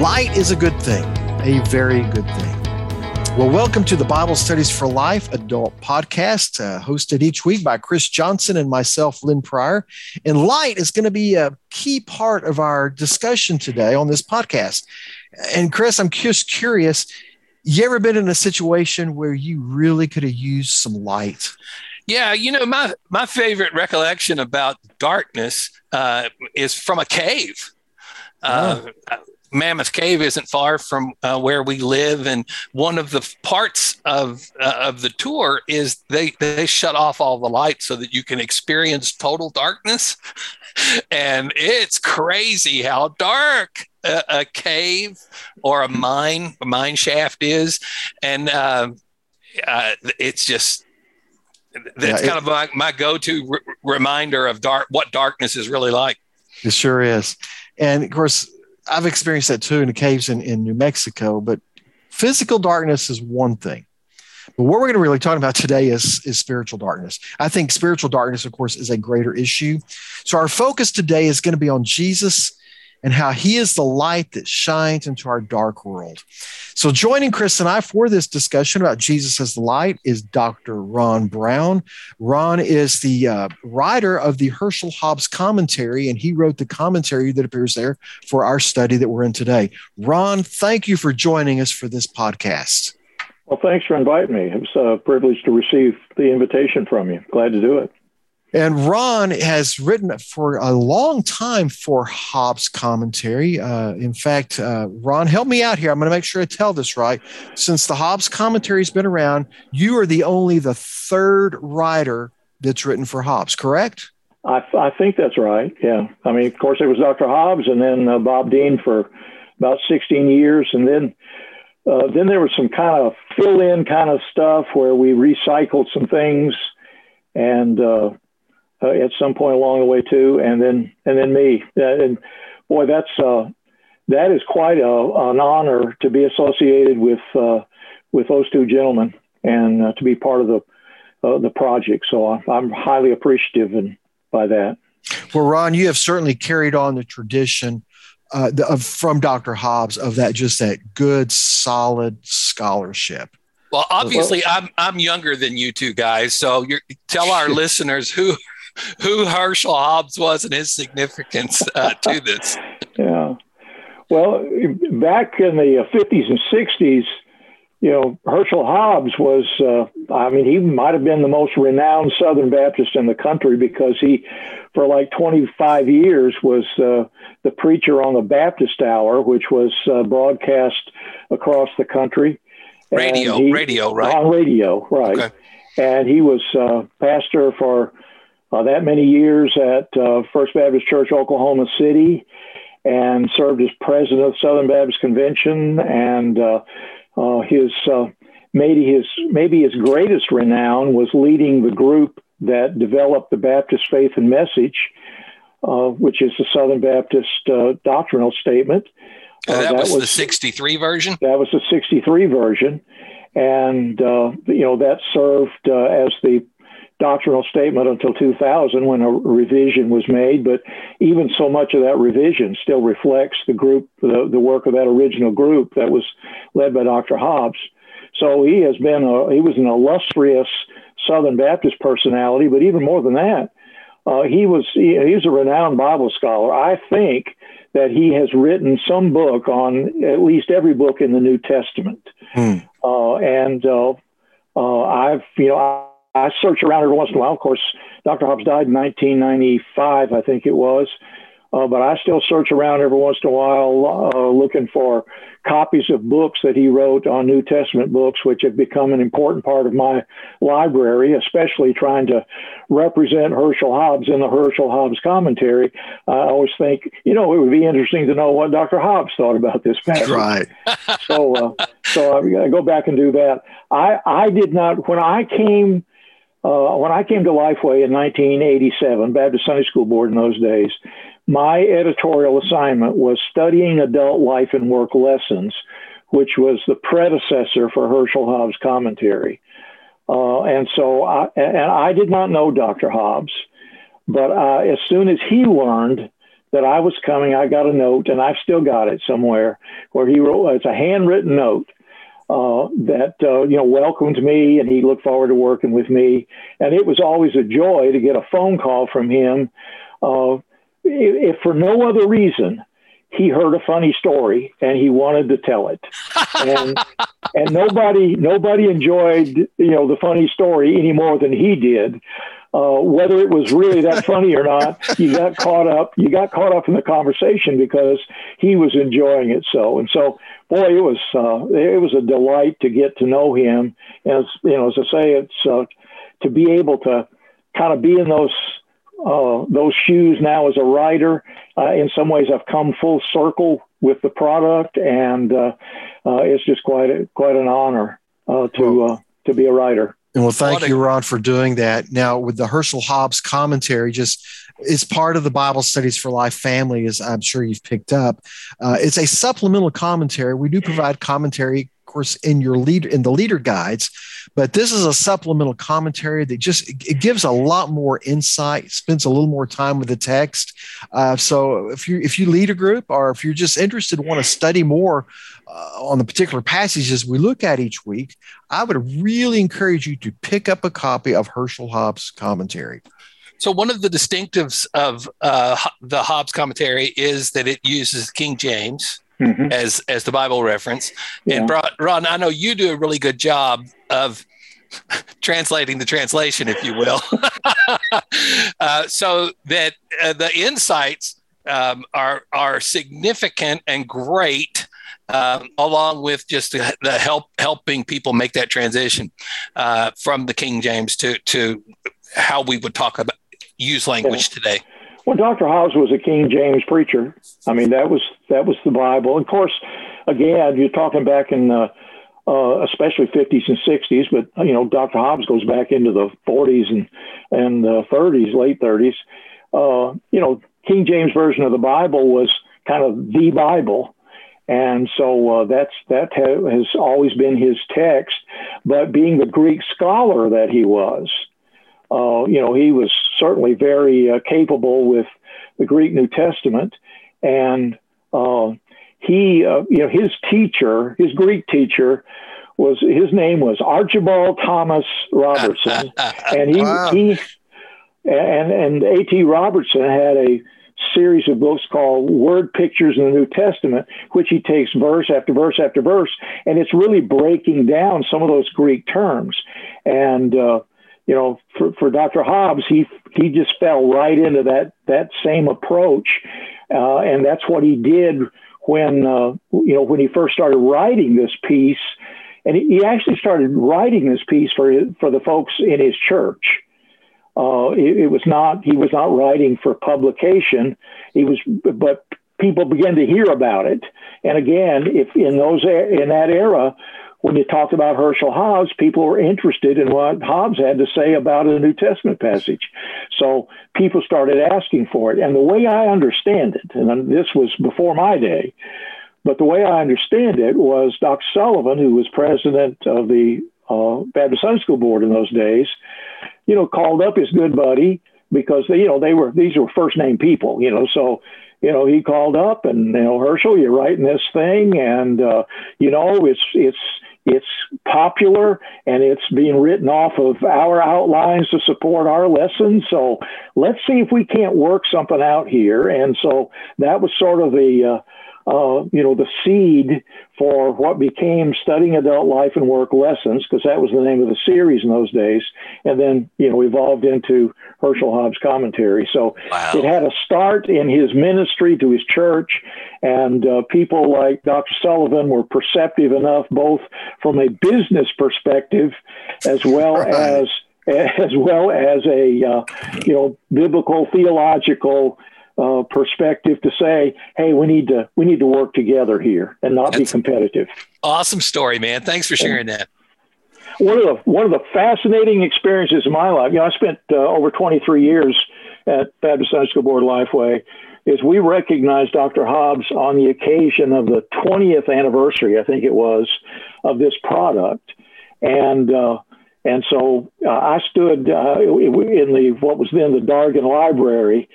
Light is a good thing, a very good thing. Well, welcome to the Bible Studies for Life adult podcast, uh, hosted each week by Chris Johnson and myself, Lynn Pryor. And light is going to be a key part of our discussion today on this podcast. And Chris, I'm just curious you ever been in a situation where you really could have used some light? Yeah, you know, my my favorite recollection about darkness uh, is from a cave. Uh, oh. Mammoth Cave isn't far from uh, where we live, and one of the parts of uh, of the tour is they they shut off all the lights so that you can experience total darkness, and it's crazy how dark a, a cave or a mine a mine shaft is, and uh, uh it's just that's yeah, kind of my, my go-to r- reminder of dark what darkness is really like. It sure is, and of course I've experienced that too in the caves in, in New Mexico, but physical darkness is one thing. But what we're going to really talk about today is, is spiritual darkness. I think spiritual darkness, of course, is a greater issue. So our focus today is going to be on Jesus and how he is the light that shines into our dark world. So, joining Chris and I for this discussion about Jesus as the light is Dr. Ron Brown. Ron is the uh, writer of the Herschel Hobbs commentary, and he wrote the commentary that appears there for our study that we're in today. Ron, thank you for joining us for this podcast. Well, thanks for inviting me. It was a privilege to receive the invitation from you. Glad to do it. And Ron has written for a long time for Hobbs commentary. Uh, in fact, uh, Ron, help me out here. I'm going to make sure I tell this right. Since the Hobbs commentary has been around, you are the only the third writer that's written for Hobbs, correct? I, I think that's right. Yeah. I mean, of course, it was Dr. Hobbs and then uh, Bob Dean for about 16 years. And then uh, then there was some kind of fill in kind of stuff where we recycled some things. And uh, at some point along the way too, and then and then me. Uh, and boy, that's uh, that is quite a, an honor to be associated with uh, with those two gentlemen and uh, to be part of the uh, the project. So I'm highly appreciative and by that. Well, Ron, you have certainly carried on the tradition uh, the, of, from Dr. Hobbs of that just that good, solid scholarship. Well, obviously, I'm I'm younger than you two guys, so you tell our listeners who who Herschel Hobbs was and his significance uh, to this. Yeah. Well, back in the 50s and 60s, you know, Herschel Hobbs was, uh, I mean, he might have been the most renowned Southern Baptist in the country because he, for like 25 years, was uh, the preacher on the Baptist Hour, which was uh, broadcast across the country. Radio, he, radio, right? On radio, right. Okay. And he was uh, pastor for uh, that many years at uh, First Baptist Church, Oklahoma City, and served as president of Southern Baptist Convention. And uh, uh his uh, maybe his maybe his greatest renown was leading the group that developed the Baptist Faith and Message, uh, which is the Southern Baptist doctrinal statement. that, that was, was, the 63 version? That was the 63 version. And, you know, that served as the doctrinal statement until 2000 when a revision was made, but even so much of that revision still reflects the group, the, the work of that original group that was led by Dr. Hobbs. So he has been a, he was an illustrious Southern Baptist personality, but even more than that, uh, he was he, he's a renowned Bible scholar. I think that he has written some book on at least every book in the New Testament, hmm. uh, and uh, uh I've you know I search around every once in a while. Of course, Dr. Hobbs died in 1995, I think it was. Uh, but I still search around every once in a while uh, looking for copies of books that he wrote on New Testament books, which have become an important part of my library, especially trying to represent Herschel Hobbs in the Herschel Hobbs commentary. I always think, you know, it would be interesting to know what Dr. Hobbs thought about this passage. Right. so, uh, so I go back and do that. I, I did not, when I came uh, when I came to Lifeway in 1987, Baptist Sunday School Board in those days, my editorial assignment was studying adult life and work lessons, which was the predecessor for Herschel Hobbs' commentary. Uh, and so, I, and I did not know Dr. Hobbs, but uh, as soon as he learned that I was coming, I got a note, and I've still got it somewhere where he wrote. It's a handwritten note uh, that uh, you know welcomed me, and he looked forward to working with me. And it was always a joy to get a phone call from him, uh, if for no other reason he heard a funny story and he wanted to tell it and and nobody nobody enjoyed you know the funny story any more than he did uh, whether it was really that funny or not you got caught up you got caught up in the conversation because he was enjoying it so and so boy it was uh, it was a delight to get to know him as you know as i say it's uh, to be able to kind of be in those uh, those shoes now as a writer. Uh, in some ways, I've come full circle with the product, and uh, uh it's just quite a, quite an honor uh, to uh, to be a writer. And well, thank you, Ron, for doing that. Now, with the Herschel Hobbs commentary, just it's part of the Bible Studies for Life family, as I'm sure you've picked up. Uh, it's a supplemental commentary. We do mm-hmm. provide commentary course, in your leader in the leader guides, but this is a supplemental commentary that just it gives a lot more insight, spends a little more time with the text. Uh, so if you if you lead a group or if you're just interested, want to study more uh, on the particular passages we look at each week, I would really encourage you to pick up a copy of Herschel Hobbs' commentary. So one of the distinctives of uh, the Hobbs commentary is that it uses King James mm-hmm. as as the Bible reference. Yeah. And Ron, I know you do a really good job of translating the translation, if you will, uh, so that uh, the insights um, are are significant and great. Um, along with just the, the, help helping people make that transition uh, from the King James to to how we would talk about use language today. Well, Dr. Hobbs was a King James preacher. I mean, that was that was the Bible. Of course, again, you're talking back in the uh, especially 50s and 60s, but you know, Dr. Hobbs goes back into the 40s and and uh, 30s, late 30s. Uh, you know, King James version of the Bible was kind of the Bible, and so uh, that's that ha- has always been his text. But being the Greek scholar that he was, uh, you know, he was certainly very uh, capable with the Greek New Testament, and uh, he, uh, you know, his teacher, his Greek teacher, was his name was Archibald Thomas Robertson, and he wow. he and and A.T. Robertson had a series of books called Word Pictures in the New Testament, which he takes verse after verse after verse, and it's really breaking down some of those Greek terms. And uh, you know, for, for Dr. Hobbs, he he just fell right into that that same approach, uh, and that's what he did when uh, you know when he first started writing this piece, and he, actually started writing this piece for for the folks in his church. Uh, it, it, was not he was not writing for publication. He was, but people began to hear about it. And again, if in those in that era, when you talked about Herschel Hobbs, people were interested in what Hobbs had to say about a New Testament passage. So people started asking for it. And the way I understand it, and this was before my day, but the way I understand it was Dr. Sullivan, who was president of the uh, Baptist Sunday School Board in those days, you know, called up his good buddy because they, you know they were these were first name people, you know, so you know he called up and you know Herschel, you're writing this thing, and uh, you know it's it's it's popular and it's being written off of our outlines to support our lessons. So let's see if we can't work something out here. And so that was sort of the, uh, uh, you know, the seed for what became Studying Adult Life and Work Lessons, because that was the name of the series in those days, and then, you know, evolved into Herschel Hobbs commentary. So wow. it had a start in his ministry to his church, and uh, people like Dr. Sullivan were perceptive enough, both from a business perspective as well right. as as well as a uh, you know biblical theological uh, perspective to say, hey, we need to we need to work together here and not That's be competitive. Awesome story, man. Thanks for sharing that. One of the one of the fascinating experiences in my life, you know, I spent uh, over 23 years at Baptist Sunday School Board Lifeway. Is we recognized Dr. Hobbs on the occasion of the 20th anniversary, I think it was, of this product, and uh, and so uh, I stood uh, in the what was then the Dargan Library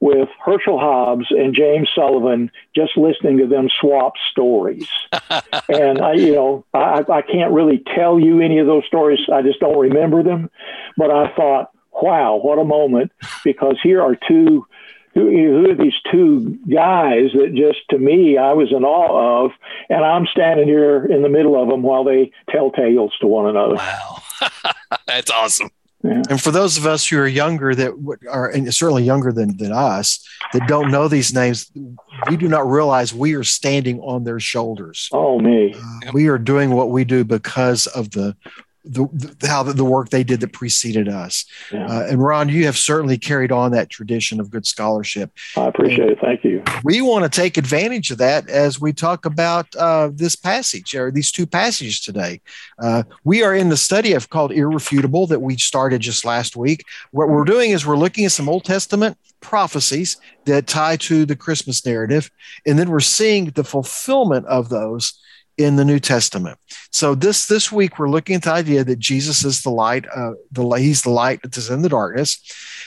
with Herschel Hobbs and James Sullivan just listening to them swap stories. and I, you know, I, I can't really tell you any of those stories. I just don't remember them. But I thought, wow, what a moment! Because here are two. Who, are these two guys that just to me I was in awe of, and I'm standing here in the middle of them while they tell tales to one another. Wow, that's awesome. Yeah. And for those of us who are younger that are and certainly younger than, than us that don't know these names, we do not realize we are standing on their shoulders. Oh me. Uh, we are doing what we do because of the the, the, how the, work they did that preceded us. Yeah. Uh, and Ron, you have certainly carried on that tradition of good scholarship. I appreciate and it. Thank you. We want to take advantage of that as we talk about uh, this passage or these two passages today. Uh, we are in the study of called Irrefutable that we started just last week. What we're doing is we're looking at some Old Testament prophecies that tie to the Christmas narrative, and then we're seeing the fulfillment of those in the New Testament. So this this week we're looking at the idea that Jesus is the light, uh, the he's the light that is in the darkness,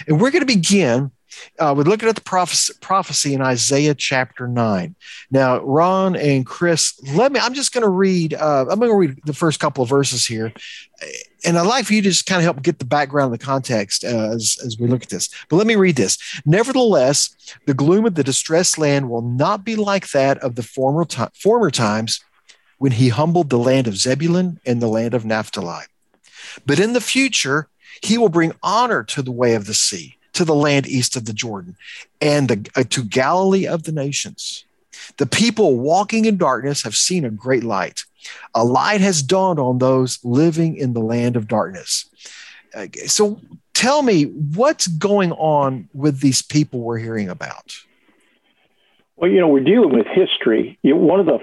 and we're going to begin uh, with looking at the prophecy, prophecy in Isaiah chapter nine. Now, Ron and Chris, let me. I'm just going to read. Uh, I'm going to read the first couple of verses here, and I'd like for you to just kind of help get the background, the context uh, as as we look at this. But let me read this. Nevertheless, the gloom of the distressed land will not be like that of the former time, former times when he humbled the land of Zebulun and the land of Naphtali. But in the future, he will bring honor to the way of the sea, to the land east of the Jordan, and the, uh, to Galilee of the nations. The people walking in darkness have seen a great light. A light has dawned on those living in the land of darkness. So tell me, what's going on with these people we're hearing about? Well, you know, we're dealing with history. You know, one of the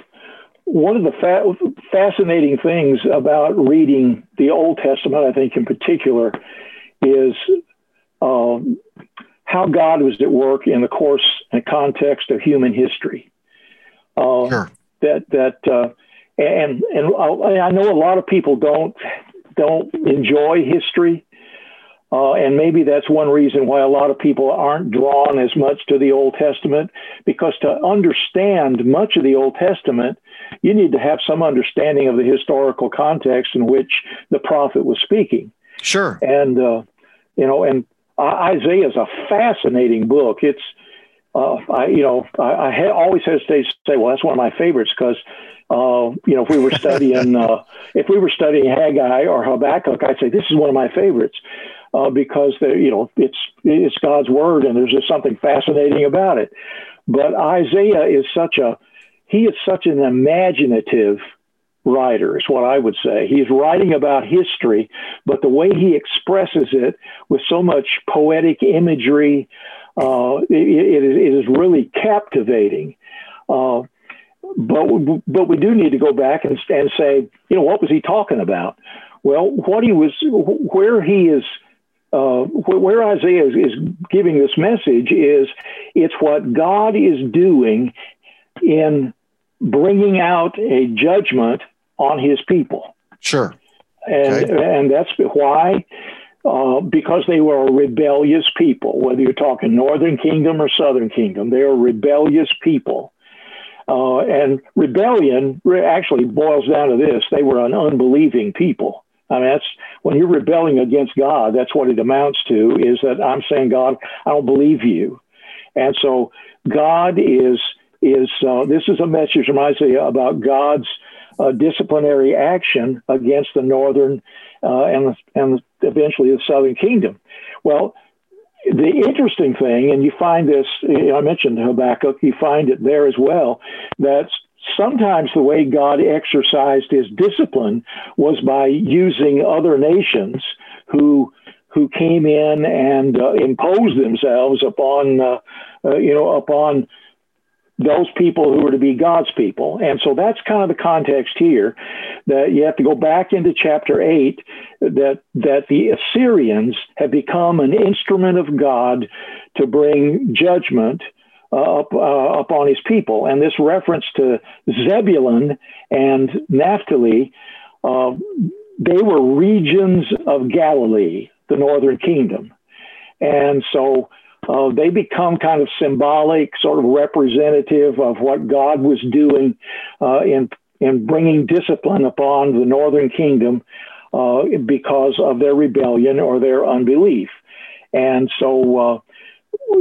one of the fa- fascinating things about reading the Old Testament, I think in particular, is um, how God was at work in the course and context of human history. Uh, sure. That that uh, and and I know a lot of people don't don't enjoy history. Uh, and maybe that's one reason why a lot of people aren't drawn as much to the Old Testament, because to understand much of the Old Testament, you need to have some understanding of the historical context in which the prophet was speaking. Sure. And, uh, you know, and Isaiah is a fascinating book. It's, uh, I, you know, I, I ha- always hesitate to say, well, that's one of my favorites because, uh, you know, if we were studying, uh, if we were studying Haggai or Habakkuk, I'd say this is one of my favorites uh, because you know it's it's God's word and there's just something fascinating about it. But Isaiah is such a he is such an imaginative writer, is what I would say. He's writing about history, but the way he expresses it with so much poetic imagery, uh, it, it, is, it is really captivating. Uh, but but we do need to go back and, and say, you know, what was he talking about? Well, what he was, where he is uh, where Isaiah is, is, giving this message is it's what God is doing in bringing out a judgment on his people. Sure. And, okay. and that's why, uh, because they were a rebellious people, whether you're talking Northern Kingdom or Southern Kingdom, they are rebellious people. Uh, and rebellion actually boils down to this they were an unbelieving people. I mean, that's when you're rebelling against God, that's what it amounts to is that I'm saying, God, I don't believe you. And so God is, is uh, this is a message from Isaiah about God's uh, disciplinary action against the northern uh, and, and eventually the southern kingdom. Well, the interesting thing, and you find this, I mentioned Habakkuk, you find it there as well, that sometimes the way God exercised his discipline was by using other nations who who came in and uh, imposed themselves upon uh, uh, you know upon those people who were to be God's people. And so that's kind of the context here that you have to go back into chapter 8 that that the Assyrians have become an instrument of God to bring judgment uh, up, uh, upon his people. And this reference to Zebulun and Naphtali, uh, they were regions of Galilee, the northern kingdom. And so uh, they become kind of symbolic, sort of representative of what God was doing uh, in in bringing discipline upon the northern kingdom uh, because of their rebellion or their unbelief. And so, uh,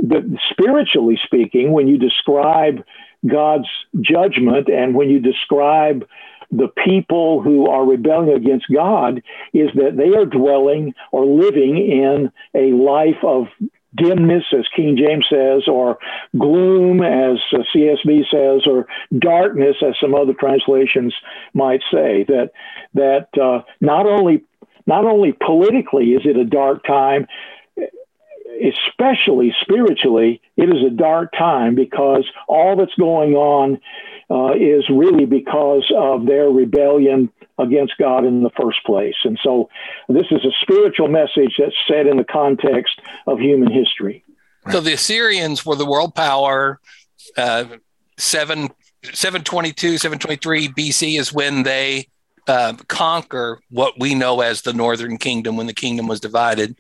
the, spiritually speaking, when you describe God's judgment and when you describe the people who are rebelling against God, is that they are dwelling or living in a life of dimness, as King James says, or gloom, as CSB says, or darkness, as some other translations might say. That that uh, not only not only politically is it a dark time, especially spiritually, it is a dark time because all that's going on uh, is really because of their rebellion against God in the first place. And so this is a spiritual message that's set in the context of human history. So the Assyrians were the world power. Uh, 7, 722, 723 BC is when they uh, conquer what we know as the northern kingdom when the kingdom was divided.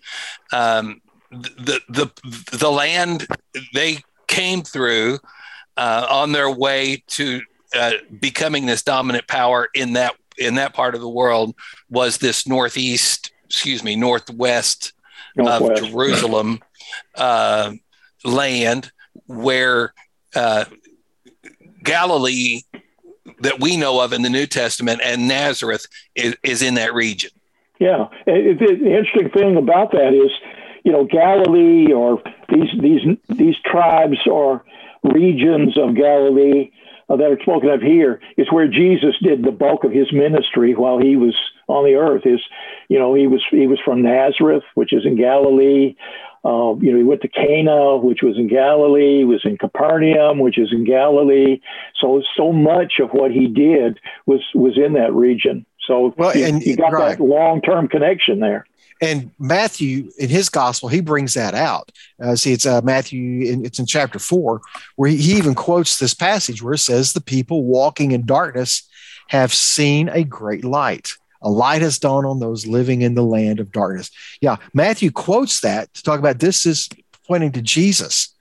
Um, the, the, the land they came through uh, on their way to uh, becoming this dominant power in that in that part of the world was this northeast, excuse me, northwest, northwest. of Jerusalem uh, land where uh, Galilee that we know of in the New Testament and Nazareth is, is in that region. Yeah, it, it, the interesting thing about that is, you know, Galilee or these these these tribes or regions of Galilee uh, that are spoken of here is where Jesus did the bulk of his ministry while he was on the earth. Is you know he was he was from Nazareth, which is in Galilee. Uh, you know, he went to Cana, which was in Galilee. He was in Capernaum, which is in Galilee. So, so much of what he did was was in that region. So, well, you, and you got right. that long term connection there. And Matthew, in his gospel, he brings that out. Uh, see, it's uh, Matthew, in, it's in chapter four, where he, he even quotes this passage where it says, The people walking in darkness have seen a great light. A light has dawned on those living in the land of darkness. Yeah, Matthew quotes that to talk about this is pointing to Jesus.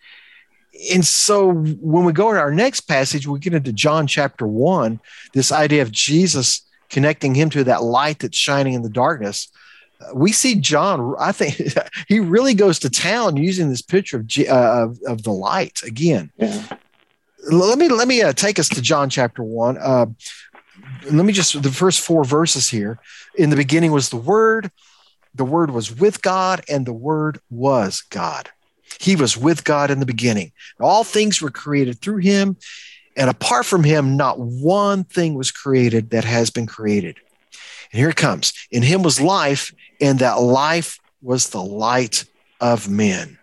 And so when we go to our next passage, we get into John chapter one, this idea of Jesus connecting him to that light that's shining in the darkness we see John. I think he really goes to town using this picture of uh, of, of, the light again. Yeah. Let me let me uh, take us to John chapter one. Uh, let me just the first four verses here. In the beginning was the Word. The Word was with God, and the Word was God. He was with God in the beginning. All things were created through Him, and apart from Him, not one thing was created that has been created. And here it comes. In him was life, and that life was the light of men.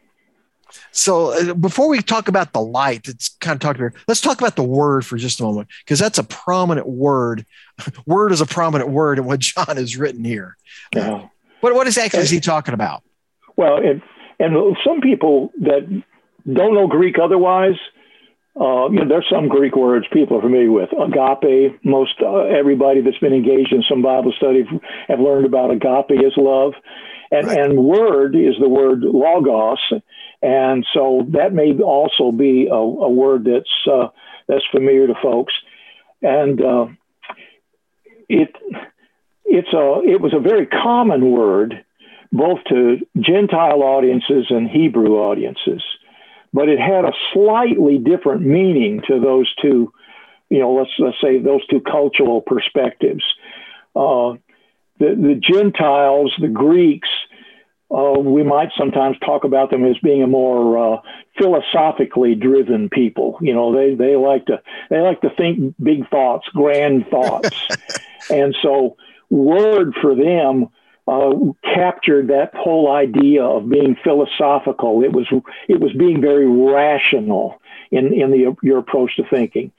So uh, before we talk about the light, it's kind of talking about, let's talk about the word for just a moment, because that's a prominent word. word is a prominent word in what John has written here. Yeah. What, what exactly and, is he talking about? Well, and some people that don't know Greek otherwise, uh, you know, there's some Greek words people are familiar with. Agape. Most uh, everybody that's been engaged in some Bible study have learned about agape as love, and right. and word is the word logos, and so that may also be a, a word that's uh, that's familiar to folks, and uh, it it's a it was a very common word both to Gentile audiences and Hebrew audiences but it had a slightly different meaning to those two, you know, let's, let's say those two cultural perspectives. Uh, the, the Gentiles, the Greeks, uh, we might sometimes talk about them as being a more uh, philosophically driven people. You know, they, they like to they like to think big thoughts, grand thoughts, and so word for them uh, captured that whole idea of being philosophical. It was it was being very rational in in the your approach to thinking.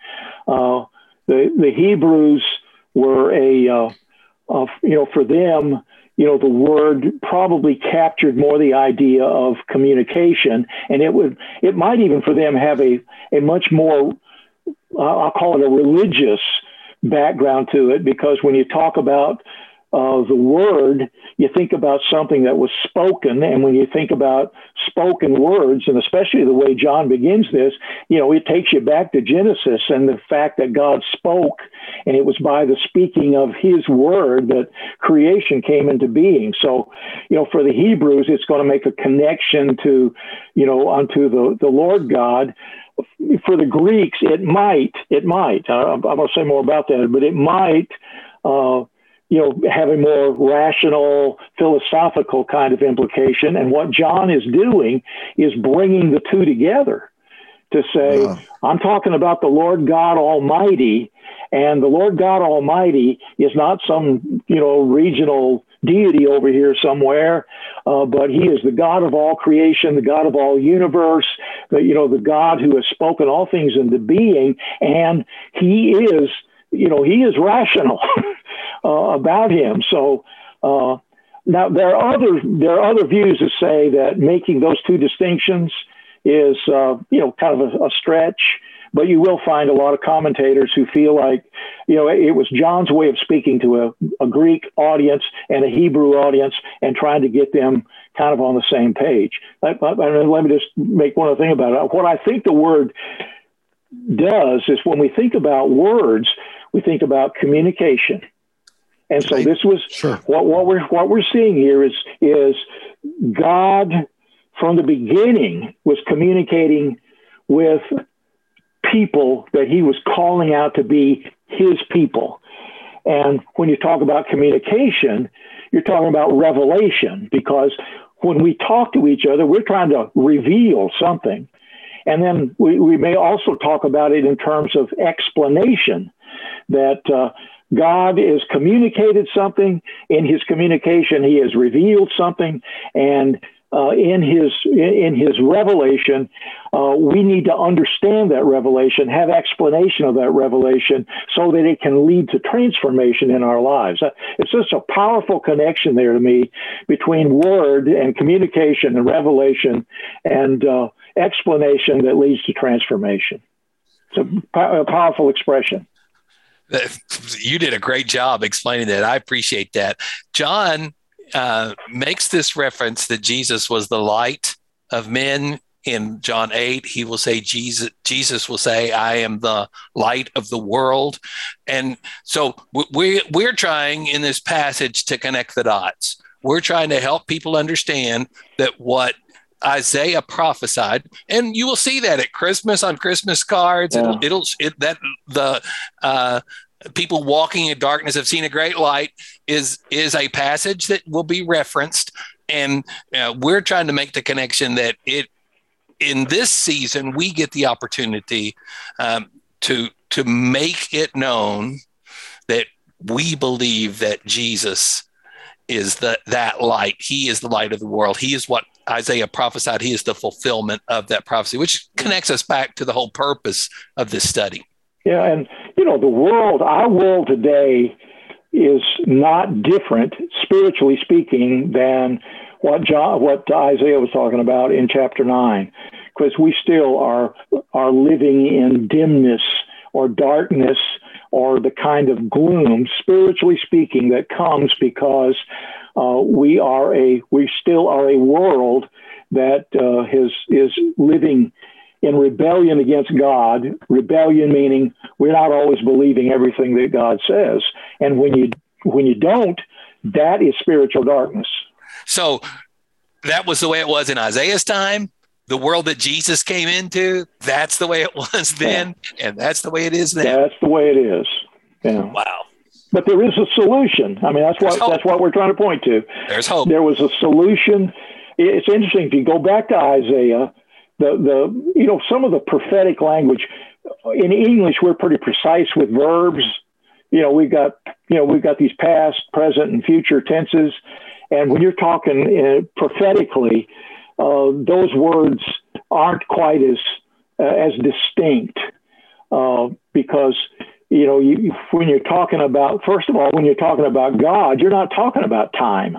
Uh, the the Hebrews were a uh, you know for them you know the word probably captured more the idea of communication, and it would it might even for them have a a much more I'll call it a religious background to it because when you talk about uh, the word, you think about something that was spoken. And when you think about spoken words, and especially the way John begins this, you know, it takes you back to Genesis and the fact that God spoke, and it was by the speaking of his word that creation came into being. So, you know, for the Hebrews, it's going to make a connection to, you know, unto the, the Lord God for the Greeks, it might, it might, I'm going to say more about that, but it might, uh, you know, have a more rational, philosophical kind of implication. And what John is doing is bringing the two together to say, I'm talking about the Lord God Almighty, and the Lord God Almighty is not some, you know, regional deity over here somewhere, uh, but he is the God of all creation, the God of all universe, the, you know, the God who has spoken all things into being, and he is, you know, he is rational about him. So. Uh, now there are other there are other views that say that making those two distinctions is uh, you know kind of a, a stretch. But you will find a lot of commentators who feel like, you know, it was John's way of speaking to a, a Greek audience and a Hebrew audience and trying to get them kind of on the same page. Let me just make one other thing about it. What I think the word does is when we think about words, we think about communication. And so this was sure. what, what we're what we're seeing here is is God from the beginning was communicating with people that he was calling out to be his people. And when you talk about communication, you're talking about revelation because when we talk to each other, we're trying to reveal something. And then we, we may also talk about it in terms of explanation that uh, God has communicated something. In his communication, he has revealed something. And uh, in his in his revelation, uh, we need to understand that revelation, have explanation of that revelation, so that it can lead to transformation in our lives. Uh, it's just a powerful connection there to me between word and communication and revelation and uh, explanation that leads to transformation. It's a, a powerful expression you did a great job explaining that. I appreciate that. John uh, makes this reference that Jesus was the light of men. In John 8, he will say, Jesus, Jesus will say, I am the light of the world. And so we, we're trying in this passage to connect the dots. We're trying to help people understand that what Isaiah prophesied, and you will see that at Christmas on Christmas cards. Yeah. It'll, it'll it, that the uh, people walking in darkness have seen a great light is is a passage that will be referenced and uh, we're trying to make the connection that it in this season we get the opportunity um, to to make it known that we believe that jesus is the that light he is the light of the world he is what isaiah prophesied he is the fulfillment of that prophecy which connects us back to the whole purpose of this study. Yeah, and you know the world, our world today is not different, spiritually speaking, than what John, what Isaiah was talking about in chapter nine, because we still are are living in dimness or darkness or the kind of gloom, spiritually speaking, that comes because uh, we are a we still are a world that uh, is is living in rebellion against God, rebellion meaning we're not always believing everything that God says. And when you when you don't, that is spiritual darkness. So that was the way it was in Isaiah's time. The world that Jesus came into, that's the way it was then, yeah. and that's the way it is now. That's the way it is. Yeah. Wow. But there is a solution. I mean, that's what that's what we're trying to point to. There's hope. There was a solution. It's interesting if you go back to Isaiah the the you know some of the prophetic language in English we're pretty precise with verbs. You know we've got you know we've got these past, present, and future tenses, and when you're talking uh, prophetically, those words aren't quite as uh, as distinct uh, because you know you, when you're talking about first of all when you're talking about God, you're not talking about time.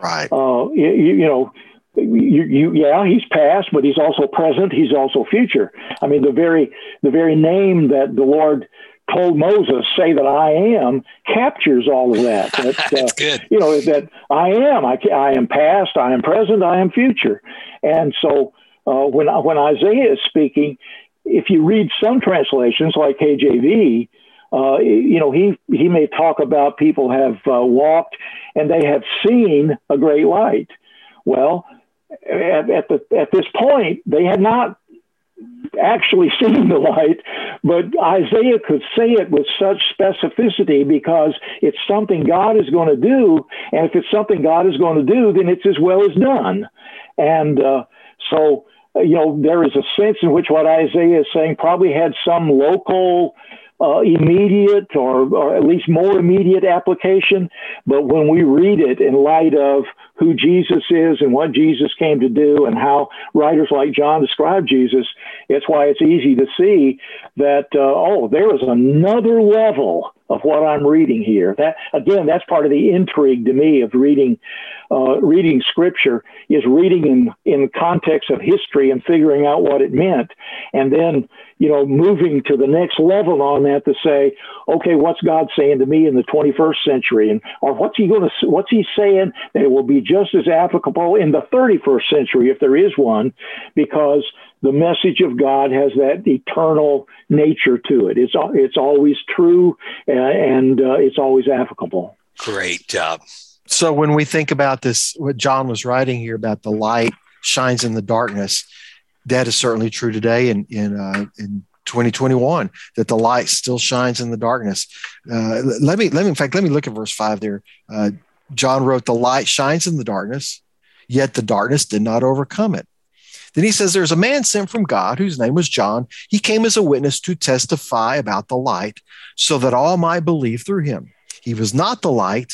Right. Uh, you, you know, you, you, yeah, he's past, but he's also present. He's also future. I mean, the very the very name that the Lord told Moses, "Say that I am," captures all of that. That, That's uh, good. You know that I am. I, I am past. I am present. I am future. And so uh, when when Isaiah is speaking, if you read some translations like KJV, uh, you know he he may talk about people have uh, walked and they have seen a great light. Well, at, at the at this point, they had not actually seen the light, but Isaiah could say it with such specificity because it's something God is going to do. And if it's something God is going to do, then it's as well as done. And uh, so, you know, there is a sense in which what Isaiah is saying probably had some local uh, immediate or, or at least more immediate application. But when we read it in light of who Jesus is and what Jesus came to do and how writers like John describe Jesus, it's why it's easy to see that, uh, oh, there is another level of what I'm reading here. That again, that's part of the intrigue to me of reading uh, reading scripture is reading in in context of history and figuring out what it meant, and then you know moving to the next level on that to say, okay, what's God saying to me in the 21st century, and or what's he going to what's he saying that it will be just as applicable in the 31st century if there is one, because the message of God has that eternal nature to it. It's it's always true and uh, it's always applicable. Great job. So when we think about this, what John was writing here about the light shines in the darkness, that is certainly true today in in uh, in 2021 that the light still shines in the darkness. Uh, let me let me in fact let me look at verse five there. Uh, John wrote, "The light shines in the darkness, yet the darkness did not overcome it." Then he says, There's a man sent from God whose name was John. He came as a witness to testify about the light so that all might believe through him. He was not the light,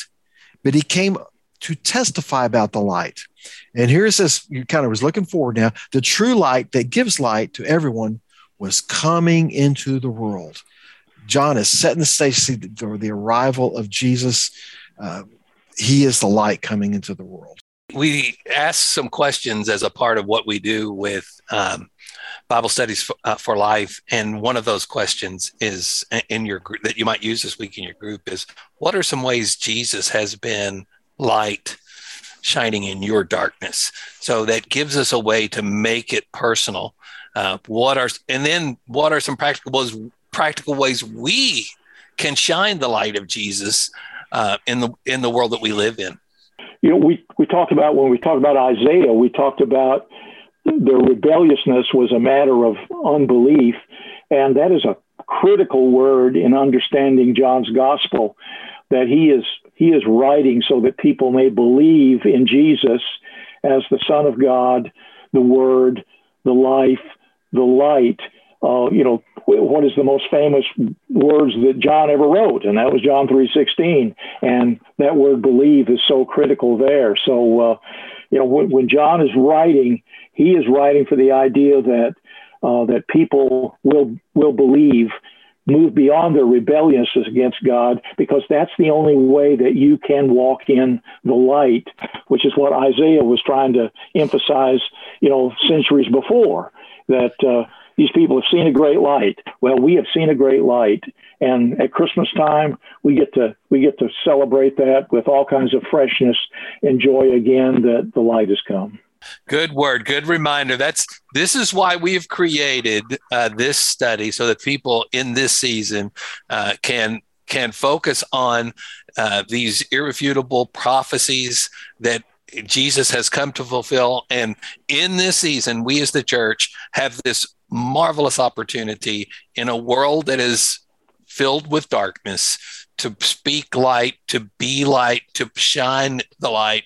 but he came to testify about the light. And here it says, you kind of was looking forward now. The true light that gives light to everyone was coming into the world. John is setting the stage for the arrival of Jesus. Uh, he is the light coming into the world we ask some questions as a part of what we do with um, Bible studies for, uh, for, life, and one of those questions is in your group that you might use this week in your group is what are some ways Jesus has been light shining in your darkness? So that gives us a way to make it personal. Uh, what are and then what are some practical ways, practical ways we can shine the light of Jesus uh, in the in the world that we live in? you know, we, we talked about when we talked about Isaiah, we talked about their rebelliousness was a matter of unbelief. And that is a critical word in understanding John's gospel that he is he is writing so that people may believe in Jesus as the Son of God, the Word, the life, the light. Uh, you know, what is the most famous words that John ever wrote, and that was John three sixteen. And that word "believe" is so critical there. So, uh, you know, when, when, John is writing, he is writing for the idea that uh, that people will will believe, move beyond their rebelliousness against God, because that's the only way that you can walk in the light, which is what Isaiah was trying to emphasize, you know, centuries before. That uh, these people have seen a great light. Well, we have seen a great light, and at Christmas time, we get to we get to celebrate that with all kinds of freshness and joy again that the light has come. Good word, good reminder. That's this is why we have created uh, this study so that people in this season uh, can can focus on uh, these irrefutable prophecies that Jesus has come to fulfill. And in this season, we as the church have this marvelous opportunity in a world that is filled with darkness to speak light, to be light, to shine the light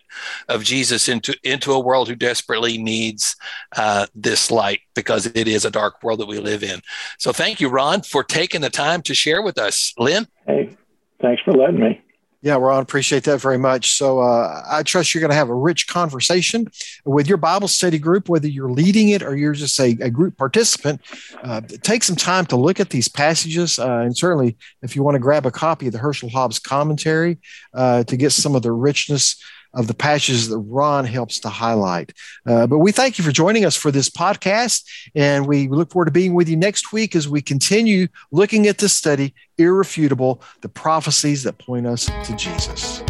of Jesus into, into a world who desperately needs uh, this light because it is a dark world that we live in. So thank you, Ron, for taking the time to share with us. Lynn? Hey, thanks for letting me. Yeah, Ron, appreciate that very much. So uh, I trust you're going to have a rich conversation with your Bible study group, whether you're leading it or you're just a, a group participant. Uh, take some time to look at these passages. Uh, and certainly, if you want to grab a copy of the Herschel Hobbs commentary uh, to get some of the richness of the passages that Ron helps to highlight. Uh, but we thank you for joining us for this podcast, and we look forward to being with you next week as we continue looking at this study, Irrefutable, the prophecies that point us to Jesus.